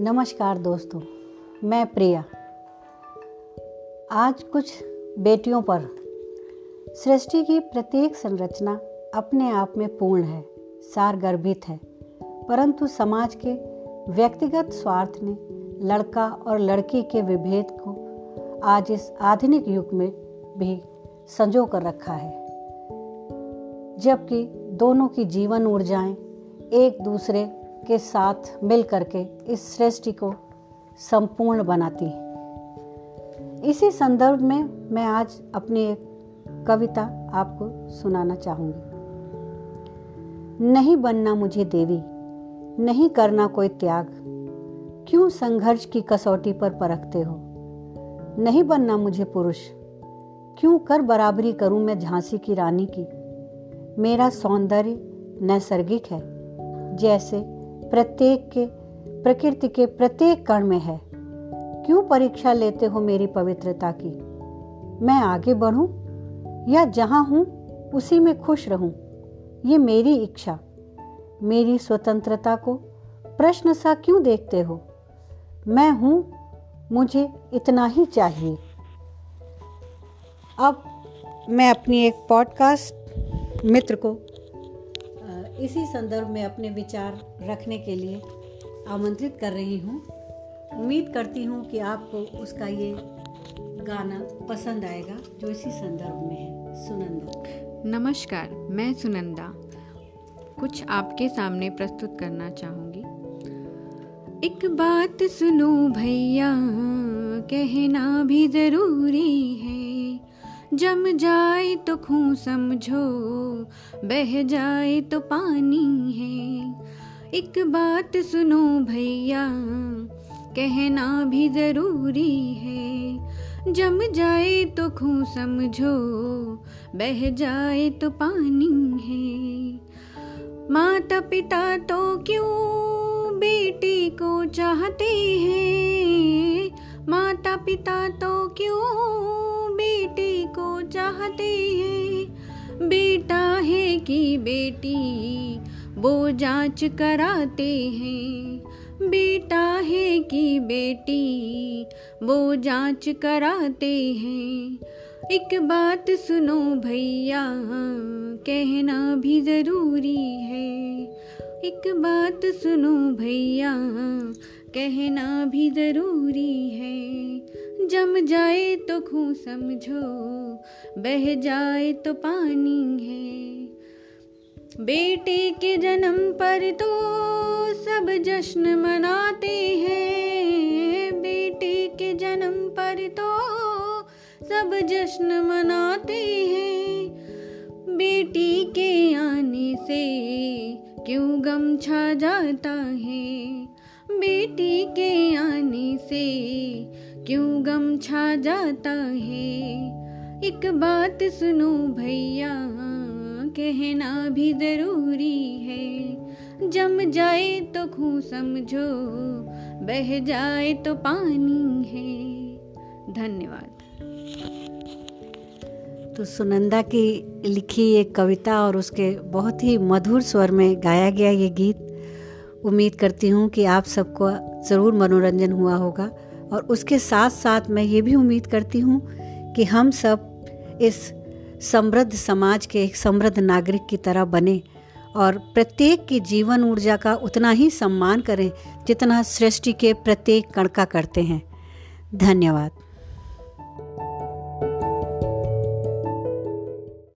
नमस्कार दोस्तों, मैं प्रिया। आज कुछ बेटियों पर सृष्टि की प्रत्येक संरचना अपने आप में पूर्ण है सार गर्भित है, परंतु समाज के व्यक्तिगत स्वार्थ ने लड़का और लड़की के विभेद को आज इस आधुनिक युग में भी संजो कर रखा है, जबकि दोनों की जीवन ऊर्जाएँ एक दूसरे के साथ मिल करके इस सृष्टि को संपूर्ण बनाती है। इसी संदर्भ में मैं आज अपनी एक कविता आपको सुनाना चाहूँगी। नहीं बनना मुझे देवी, नहीं करना कोई त्याग। क्यों संघर्ष की कसौटी पर परखते हो? नहीं बनना मुझे पुरुष। क्यों कर बराबरी करूँ मैं झांसी की रानी की? मेरा सौंदर्य नैसर्गिक है, जैसे प्रत्येक के, प्रकृति के प्रत्येक कण में है। क्यों परीक्षा लेते हो मेरी पवित्रता की? मैं आगे बढ़ूं या जहाँ हूँ, उसी में खुश रहूँ? ये मेरी इच्छा। मेरी स्वतंत्रता को प्रश्न सा क्यों देखते हो? मैं हूँ, मुझे इतना ही चाहिए। अब मैं अपनी एक पॉडकास्ट मित्र को इसी संदर्भ में अपने विचार रखने के लिए आमंत्रित कर रही हूँ। उम्मीद करती हूँ कि आपको उसका ये गाना पसंद आएगा, जो इसी संदर्भ में है। सुनंदा। नमस्कार, मैं सुनंदा। कुछ आपके सामने प्रस्तुत करना चाहूँगी। एक बात सुनो भैया, कहना भी ज़रूरी है। जम जाए तो खूं समझो, बह जाए तो पानी है। एक बात सुनो भैया, कहना भी ज़रूरी है। जम जाए तो खूं समझो, बह जाए तो पानी है। माता पिता तो क्यों बेटी को चाहते हैं? माता पिता तो क्यों चाहते हैं। बेटा है कि बेटी, वो जाँच कराते हैं। बेटा है कि बेटी, वो जाँच कराते हैं। एक बात सुनो भैया, कहना भी ज़रूरी है। एक बात सुनो भैया, कहना भी ज़रूरी है। जम जाए तो खूं समझो, बह जाए तो पानी है। बेटे के जन्म पर तो सब जश्न मनाते हैं। बेटे के जन्म पर तो सब जश्न मनाते हैं। बेटी के आने से क्यों गम छा जाता है? बेटी के आने से क्यों गम छा जाता है? एक बात सुनो भैया, कहना भी ज़रूरी है। जम जाए तो खूं समझो, बह जाए तो पानी है। धन्यवाद। तो सुनंदा की लिखी एक कविता और उसके बहुत ही मधुर स्वर में गाया गया ये गीत उम्मीद करती हूँ कि आप सबको ज़रूर मनोरंजन हुआ होगा। और उसके साथ साथ मैं ये भी उम्मीद करती हूँ कि हम सब इस समृद्ध समाज के एक समृद्ध नागरिक की तरह बने और प्रत्येक की जीवन ऊर्जा का उतना ही सम्मान करें जितना सृष्टि के प्रत्येक कण का करते हैं। धन्यवाद।